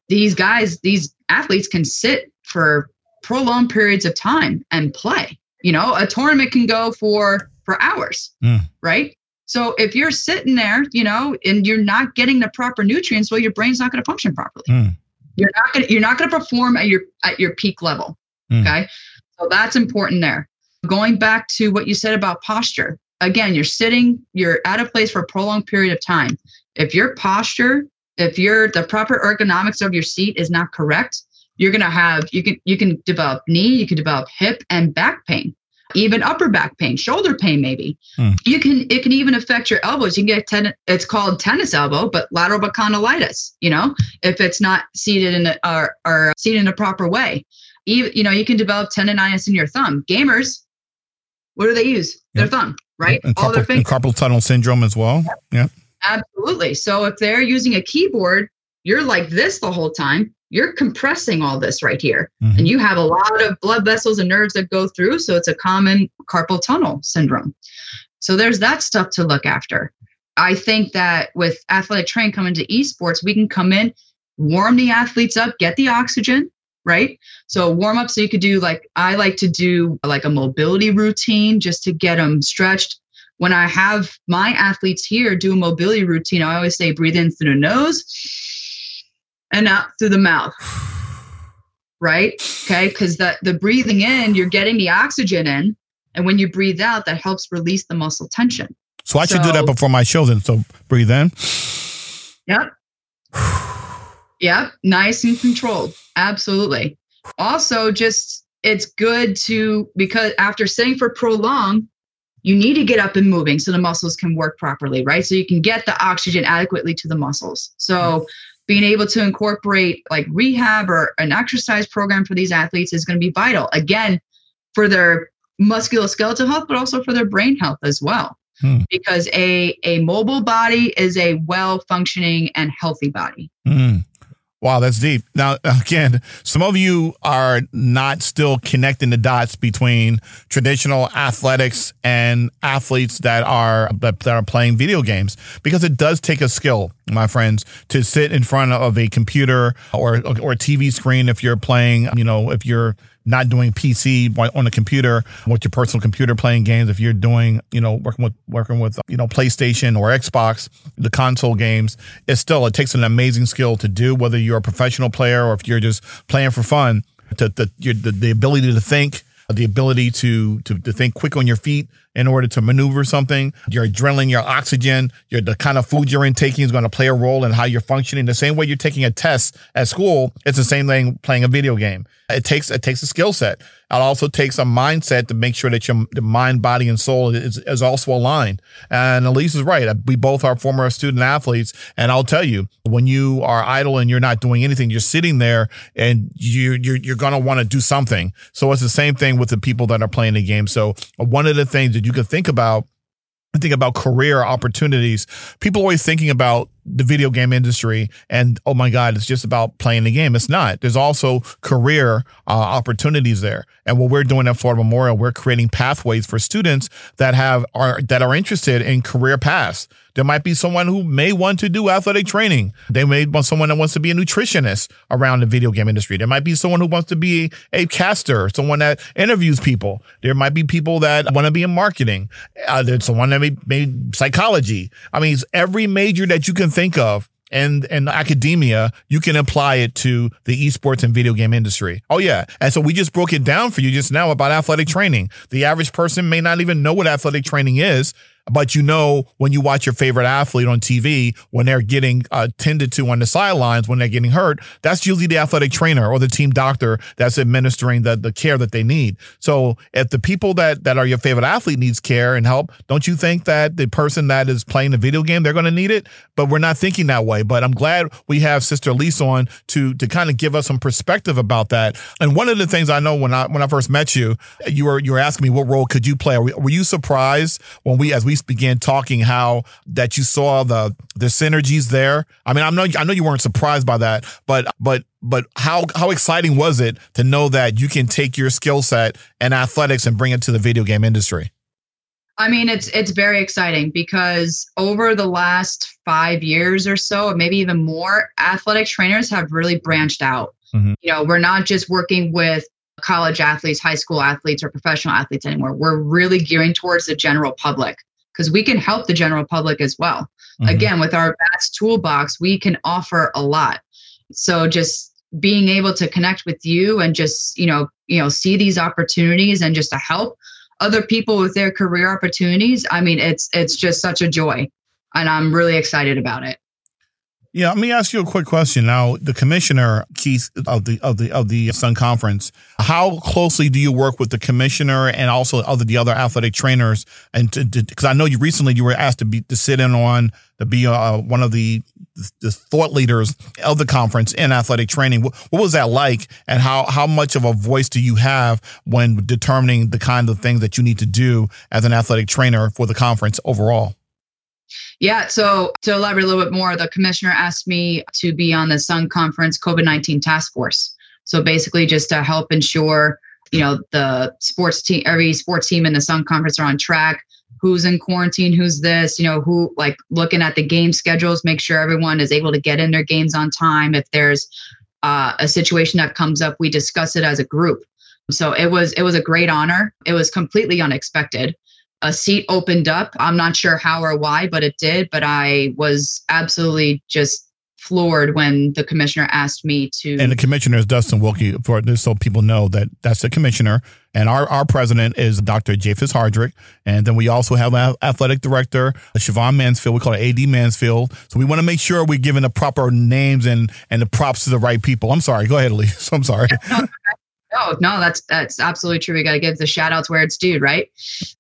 these guys, these athletes can sit for prolonged periods of time and play. You know, a tournament can go for for hours, mm. right? So if you're sitting there, you know, and you're not getting the proper nutrients, well, your brain's not going to function properly. Mm. You're not going to you're not going to perform at your at your peak level. Mm. Okay, so that's important there. Going back to what you said about posture, again, you're sitting, you're at a place for a prolonged period of time. If your posture, if your the proper ergonomics of your seat is not correct, you're going to have you can you can develop knee, you can develop hip and back pain even upper back pain, shoulder pain, maybe. Hmm. You can it can even affect your elbows. You can get ten, it's called tennis elbow, but lateral epicondylitis. You know, if it's not seated in a, or, or seated in a proper way, even you know you can develop tendonitis in your thumb. Gamers, what do they use? Their thumb, right? And All carpal, their fingers. carpal tunnel syndrome as well. Yeah. Absolutely. So if they're using a keyboard, you're like this the whole time you're compressing all this right here. Mm-hmm. And you have a lot of blood vessels and nerves that go through. So it's a common carpal tunnel syndrome. So there's that stuff to look after. I think that with athletic training coming to esports, we can come in, warm the athletes up, get the oxygen, right? So warm up so you could do like I like to do like a mobility routine just to get them stretched. When I have my athletes here do a mobility routine, I always say breathe in through the nose and out through the mouth. Right? Okay. Because the, the breathing in, you're getting the oxygen in. And when you breathe out, that helps release the muscle tension. So I should do that before my children. So breathe in. Yep. yep. Nice and controlled. Absolutely. Also, just it's good to because after sitting for prolonged, you need to get up and moving so the muscles can work properly, right? So you can get the oxygen adequately to the muscles. So being able to incorporate like rehab or an exercise program for these athletes is going to be vital again for their musculoskeletal health but also for their brain health as well hmm. because a a mobile body is a well functioning and healthy body hmm. Wow, that's deep. Now, again, some of you are not still connecting the dots between traditional athletics and athletes that are that are playing video games because it does take a skill, my friends, to sit in front of a computer or or a TV screen if you're playing, you know, if you're not doing PC on the computer with your personal computer playing games. If you're doing, you know, working with working with you know PlayStation or Xbox, the console games, it's still it takes an amazing skill to do. Whether you're a professional player or if you're just playing for fun, to, to the, the ability to think the ability to, to to think quick on your feet in order to maneuver something. Your adrenaline, your oxygen, your the kind of food you're intaking is going to play a role in how you're functioning. The same way you're taking a test at school, it's the same thing playing a video game. It takes it takes a skill set. It also takes a mindset to make sure that your the mind, body, and soul is, is also aligned. And Elise is right. We both are former student athletes, and I'll tell you, when you are idle and you're not doing anything, you're sitting there and you you're you're gonna want to do something. So it's the same thing with the people that are playing the game. So one of the things that you can think about think about career opportunities. People always thinking about the video game industry and oh my god it's just about playing the game it's not there's also career uh, opportunities there and what we're doing at florida memorial we're creating pathways for students that have are that are interested in career paths there might be someone who may want to do athletic training. They may want someone that wants to be a nutritionist around the video game industry. There might be someone who wants to be a caster, someone that interviews people. There might be people that want to be in marketing. Uh, there's someone that may, may psychology. I mean, it's every major that you can think of and and academia, you can apply it to the esports and video game industry. Oh yeah. And so we just broke it down for you just now about athletic training. The average person may not even know what athletic training is but you know, when you watch your favorite athlete on TV, when they're getting uh, tended to on the sidelines, when they're getting hurt, that's usually the athletic trainer or the team doctor that's administering the, the care that they need. So if the people that, that are your favorite athlete needs care and help, don't you think that the person that is playing the video game, they're going to need it? But we're not thinking that way. But I'm glad we have Sister Lisa on to, to kind of give us some perspective about that. And one of the things I know when I, when I first met you, you were, you were asking me what role could you play? Were, were you surprised when we, as we we began talking how that you saw the the synergies there. I mean, I know I know you weren't surprised by that, but but but how how exciting was it to know that you can take your skill set and athletics and bring it to the video game industry? I mean, it's it's very exciting because over the last five years or so, maybe even more, athletic trainers have really branched out. Mm-hmm. You know, we're not just working with college athletes, high school athletes, or professional athletes anymore. We're really gearing towards the general public because we can help the general public as well. Mm-hmm. Again, with our vast toolbox, we can offer a lot. So just being able to connect with you and just, you know, you know, see these opportunities and just to help other people with their career opportunities, I mean, it's it's just such a joy. And I'm really excited about it. Yeah, let me ask you a quick question. Now, the commissioner Keith of the of the of the Sun Conference, how closely do you work with the commissioner and also other the other athletic trainers? And because I know you recently you were asked to be to sit in on to be uh, one of the the thought leaders of the conference in athletic training. What, what was that like, and how how much of a voice do you have when determining the kind of things that you need to do as an athletic trainer for the conference overall? Yeah. So to elaborate a little bit more, the commissioner asked me to be on the Sun Conference COVID 19 task force. So basically, just to help ensure, you know, the sports team, every sports team in the Sun Conference are on track. Who's in quarantine? Who's this? You know, who like looking at the game schedules, make sure everyone is able to get in their games on time. If there's uh, a situation that comes up, we discuss it as a group. So it was it was a great honor. It was completely unexpected a seat opened up. I'm not sure how or why, but it did. But I was absolutely just floored when the commissioner asked me to. And the commissioner is Dustin Wilkie, for this, so people know that that's the commissioner. And our, our president is Dr. Jaffus Hardrick. And then we also have athletic director, Siobhan Mansfield. We call it AD Mansfield. So we want to make sure we're giving the proper names and, and the props to the right people. I'm sorry. Go ahead, Elise. I'm sorry. No, no, that's that's absolutely true. We got to give the shout outs where it's due, right?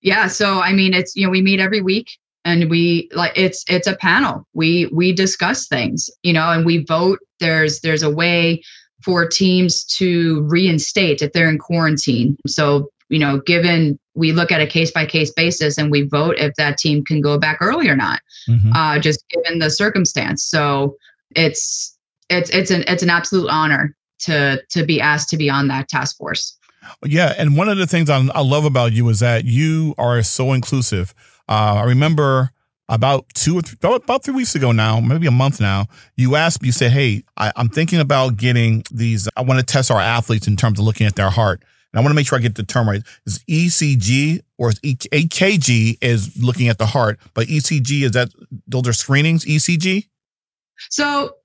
Yeah. So I mean, it's you know we meet every week and we like it's it's a panel. We we discuss things, you know, and we vote. There's there's a way for teams to reinstate if they're in quarantine. So you know, given we look at a case by case basis and we vote if that team can go back early or not, mm-hmm. uh, just given the circumstance. So it's it's it's an it's an absolute honor to to be asked to be on that task force. Yeah, and one of the things I, I love about you is that you are so inclusive. Uh, I remember about two or three, about three weeks ago now, maybe a month now, you asked me, you said, Hey, I, am thinking about getting these. I want to test our athletes in terms of looking at their heart. And I want to make sure I get the term right. Is ECG or is EKG is looking at the heart, but ECG is that those are screenings, ECG? So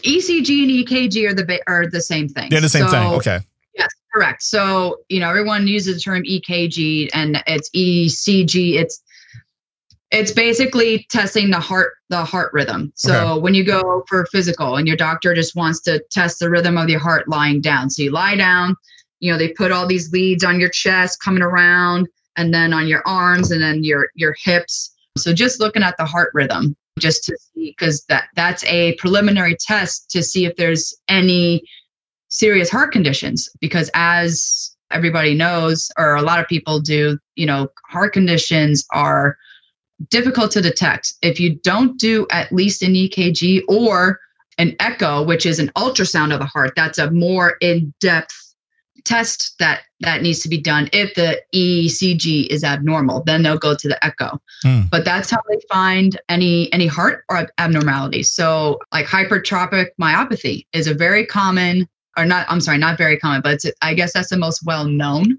ECG and EKG are the are the same thing. They're the same so, thing. Okay. Yes, correct. So you know everyone uses the term EKG and it's ECG. It's it's basically testing the heart the heart rhythm. So okay. when you go for physical and your doctor just wants to test the rhythm of your heart lying down. So you lie down. You know they put all these leads on your chest coming around and then on your arms and then your your hips. So just looking at the heart rhythm just to see because that that's a preliminary test to see if there's any serious heart conditions because as everybody knows or a lot of people do you know heart conditions are difficult to detect. If you don't do at least an ekg or an echo which is an ultrasound of the heart that's a more in-depth test that that needs to be done if the ECG is abnormal then they'll go to the echo mm. but that's how they find any any heart or abnormalities so like hypertrophic myopathy is a very common or not I'm sorry not very common but I guess that's the most well known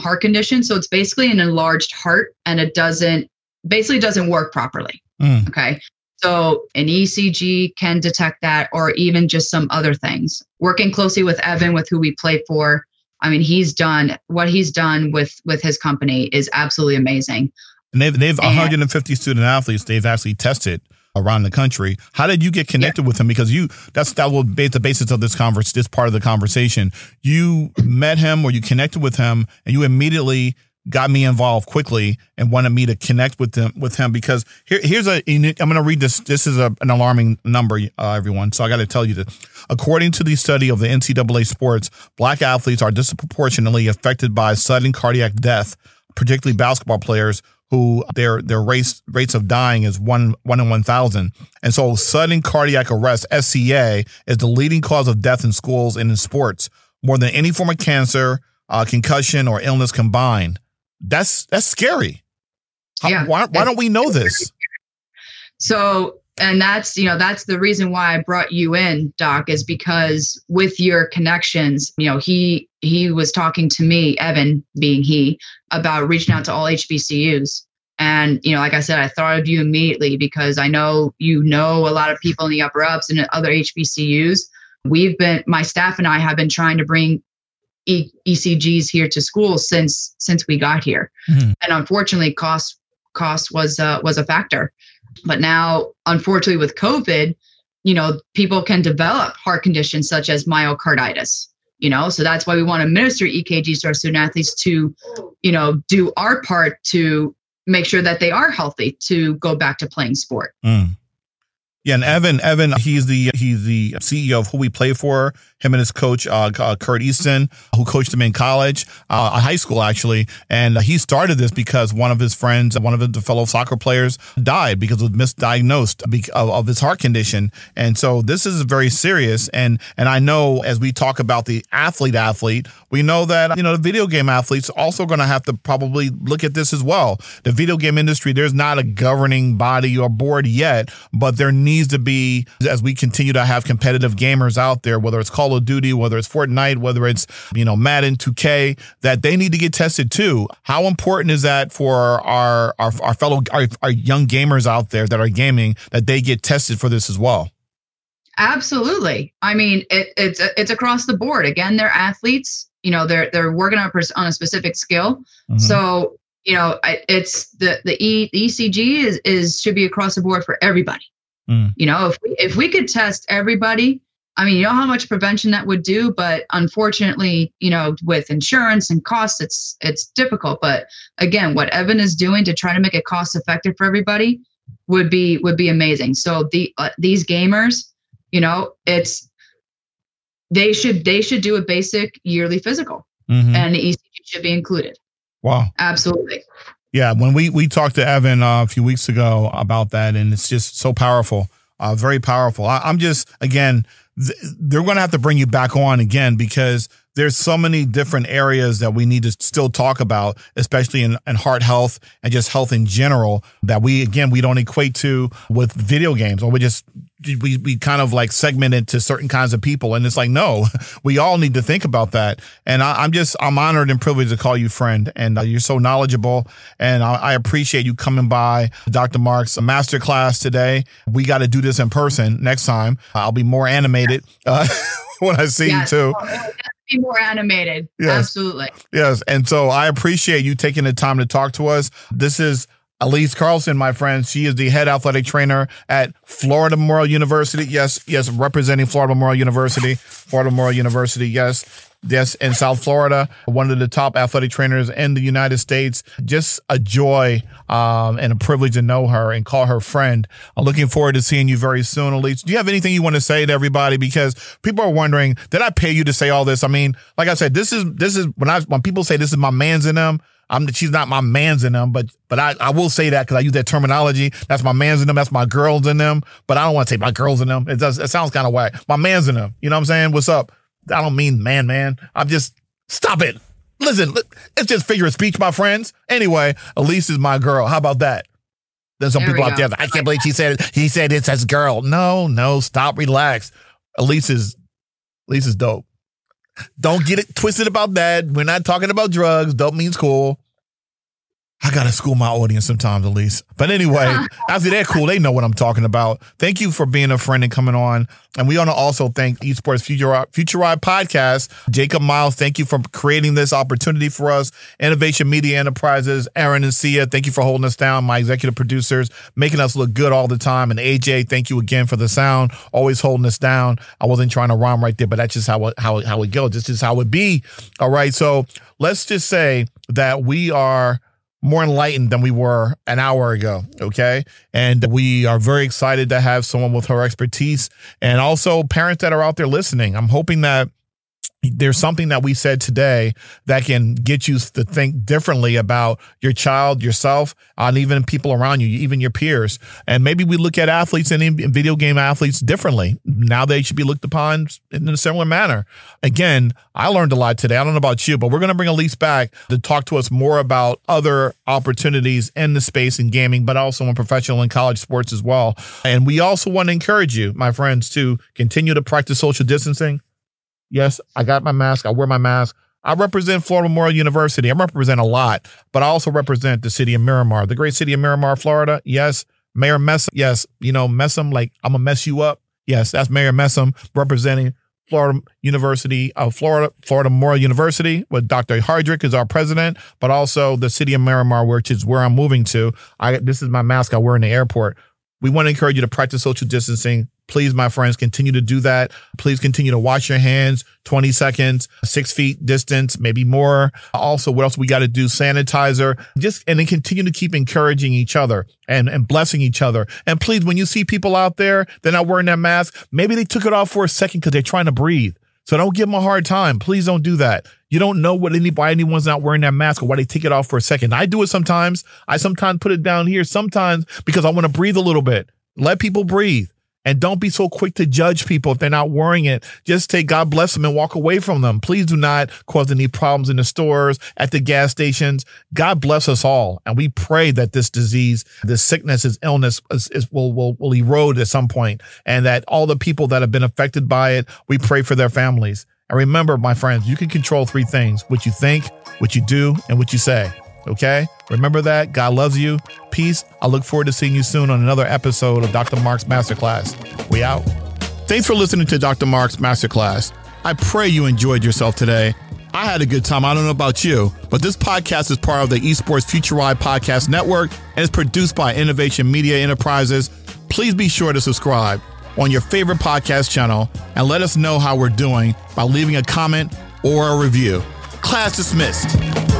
heart condition so it's basically an enlarged heart and it doesn't basically doesn't work properly mm. okay so an ECG can detect that, or even just some other things. Working closely with Evan, with who we play for, I mean, he's done what he's done with with his company is absolutely amazing. And they've they've and, 150 student athletes they've actually tested around the country. How did you get connected yeah. with him? Because you that's that will be the basis of this conference, this part of the conversation. You met him or you connected with him, and you immediately got me involved quickly and wanted me to connect with them with him because here, here's a I'm going to read this this is a, an alarming number uh, everyone so I got to tell you this according to the study of the NCAA sports black athletes are disproportionately affected by sudden cardiac death particularly basketball players who their their race rates of dying is one one in one thousand. And so sudden cardiac arrest (SCA) is the leading cause of death in schools and in sports, more than any form of cancer, uh, concussion, or illness combined. That's that's scary. How, yeah, why why don't we know this? So and that's you know that's the reason why i brought you in doc is because with your connections you know he he was talking to me evan being he about reaching out to all hbcus and you know like i said i thought of you immediately because i know you know a lot of people in the upper ups and other hbcus we've been my staff and i have been trying to bring e- ecgs here to school since since we got here mm-hmm. and unfortunately cost cost was uh, was a factor but now, unfortunately, with COVID, you know, people can develop heart conditions such as myocarditis. You know, so that's why we want to administer EKGs to our student athletes to, you know, do our part to make sure that they are healthy to go back to playing sport. Mm. Yeah, and Evan, Evan, he's the he's the CEO of who we play for. Him and his coach, uh, uh, Kurt Easton, who coached him in college, uh, high school actually, and he started this because one of his friends, one of his fellow soccer players, died because of misdiagnosed of, his heart condition, and so this is very serious. And and I know as we talk about the athlete athlete, we know that you know the video game athletes also going to have to probably look at this as well. The video game industry, there's not a governing body or board yet, but there needs needs to be as we continue to have competitive gamers out there, whether it's Call of Duty, whether it's Fortnite, whether it's, you know, Madden 2K, that they need to get tested too. How important is that for our our, our fellow our, our young gamers out there that are gaming that they get tested for this as well? Absolutely. I mean, it, it's it's across the board. Again, they're athletes. You know, they're they're working on a, on a specific skill. Mm-hmm. So you know, it's the the, e, the ECG is is should be across the board for everybody. Mm. You know, if we, if we could test everybody, I mean, you know how much prevention that would do, but unfortunately, you know, with insurance and costs, it's it's difficult. But again, what Evan is doing to try to make it cost effective for everybody would be would be amazing. So the uh, these gamers, you know, it's they should they should do a basic yearly physical, mm-hmm. and the ECG should be included. Wow, absolutely. Yeah, when we we talked to Evan uh, a few weeks ago about that, and it's just so powerful, uh, very powerful. I, am just again, th- they're going to have to bring you back on again because there's so many different areas that we need to still talk about, especially in, in heart health and just health in general. That we again we don't equate to with video games, or we just we we kind of like segment it to certain kinds of people, and it's like no, we all need to think about that. And I, am just I'm honored and privileged to call you friend, and uh, you're so knowledgeable, and I, I, appreciate you coming by Dr. Mark's master class today. We got to do this in person next time. I'll be more animated uh, when I see yes. you too. Be more animated. Yes. Absolutely. Yes, and so I appreciate you taking the time to talk to us. This is Elise Carlson, my friend, she is the head athletic trainer at Florida Memorial University. Yes, yes, representing Florida Memorial University, Florida Memorial University. Yes, yes, in South Florida, one of the top athletic trainers in the United States. Just a joy um, and a privilege to know her and call her friend. I'm looking forward to seeing you very soon, Elise. Do you have anything you want to say to everybody? Because people are wondering, did I pay you to say all this? I mean, like I said, this is this is when I when people say this is my man's in them. I'm she's not my man's in them, but but I, I will say that because I use that terminology. That's my man's in them. That's my girls in them. But I don't want to say my girls in them. It does. It sounds kind of whack. My man's in them. You know what I'm saying? What's up? I don't mean man, man. I'm just stop it. Listen, it's just figure of speech, my friends. Anyway, Elise is my girl. How about that? There's some there people out there. I can't believe she said it. he said it's as girl. No, no, stop, relax. Elise is Elise is dope. Don't get it twisted about that. We're not talking about drugs. Dope means cool. I gotta school my audience sometimes, at least. But anyway, after they're cool, they know what I'm talking about. Thank you for being a friend and coming on. And we want to also thank Esports Future Future Ride Podcast. Jacob Miles, thank you for creating this opportunity for us. Innovation Media Enterprises, Aaron and Sia, thank you for holding us down. My executive producers, making us look good all the time. And AJ, thank you again for the sound, always holding us down. I wasn't trying to rhyme right there, but that's just how it, how how it goes. This is how it be. All right. So let's just say that we are more enlightened than we were an hour ago. Okay. And we are very excited to have someone with her expertise and also parents that are out there listening. I'm hoping that there's something that we said today that can get you to think differently about your child, yourself, and even people around you, even your peers. And maybe we look at athletes and video game athletes differently. Now they should be looked upon in a similar manner. Again, I learned a lot today. I don't know about you, but we're going to bring Elise back to talk to us more about other opportunities in the space in gaming, but also in professional and college sports as well. And we also want to encourage you, my friends, to continue to practice social distancing Yes, I got my mask. I wear my mask. I represent Florida Memorial University. I represent a lot, but I also represent the city of Miramar, the great city of Miramar, Florida. Yes, Mayor Messam. Yes, you know Messam. Like I'm gonna mess you up. Yes, that's Mayor Messam representing Florida University of uh, Florida, Florida Memorial University, with Dr. Hardrick is our president, but also the city of Miramar, which is where I'm moving to. I this is my mask I wear in the airport. We want to encourage you to practice social distancing. Please, my friends, continue to do that. Please continue to wash your hands 20 seconds, six feet distance, maybe more. Also, what else we got to do? Sanitizer. Just, and then continue to keep encouraging each other and, and blessing each other. And please, when you see people out there, they're not wearing that mask, maybe they took it off for a second because they're trying to breathe. So don't give them a hard time. Please don't do that. You don't know what any anyone's not wearing that mask or why they take it off for a second. I do it sometimes. I sometimes put it down here sometimes because I want to breathe a little bit. Let people breathe. And don't be so quick to judge people if they're not wearing it. Just take God bless them and walk away from them. Please do not cause any problems in the stores, at the gas stations. God bless us all. And we pray that this disease, this sickness, this illness is, is, will, will, will erode at some point and that all the people that have been affected by it, we pray for their families. And remember, my friends, you can control three things what you think, what you do, and what you say. Okay? Remember that. God loves you. Peace. I look forward to seeing you soon on another episode of Dr. Mark's Masterclass. We out. Thanks for listening to Dr. Mark's Masterclass. I pray you enjoyed yourself today. I had a good time. I don't know about you, but this podcast is part of the Esports Future Ride Podcast Network and is produced by Innovation Media Enterprises. Please be sure to subscribe on your favorite podcast channel and let us know how we're doing by leaving a comment or a review. Class dismissed.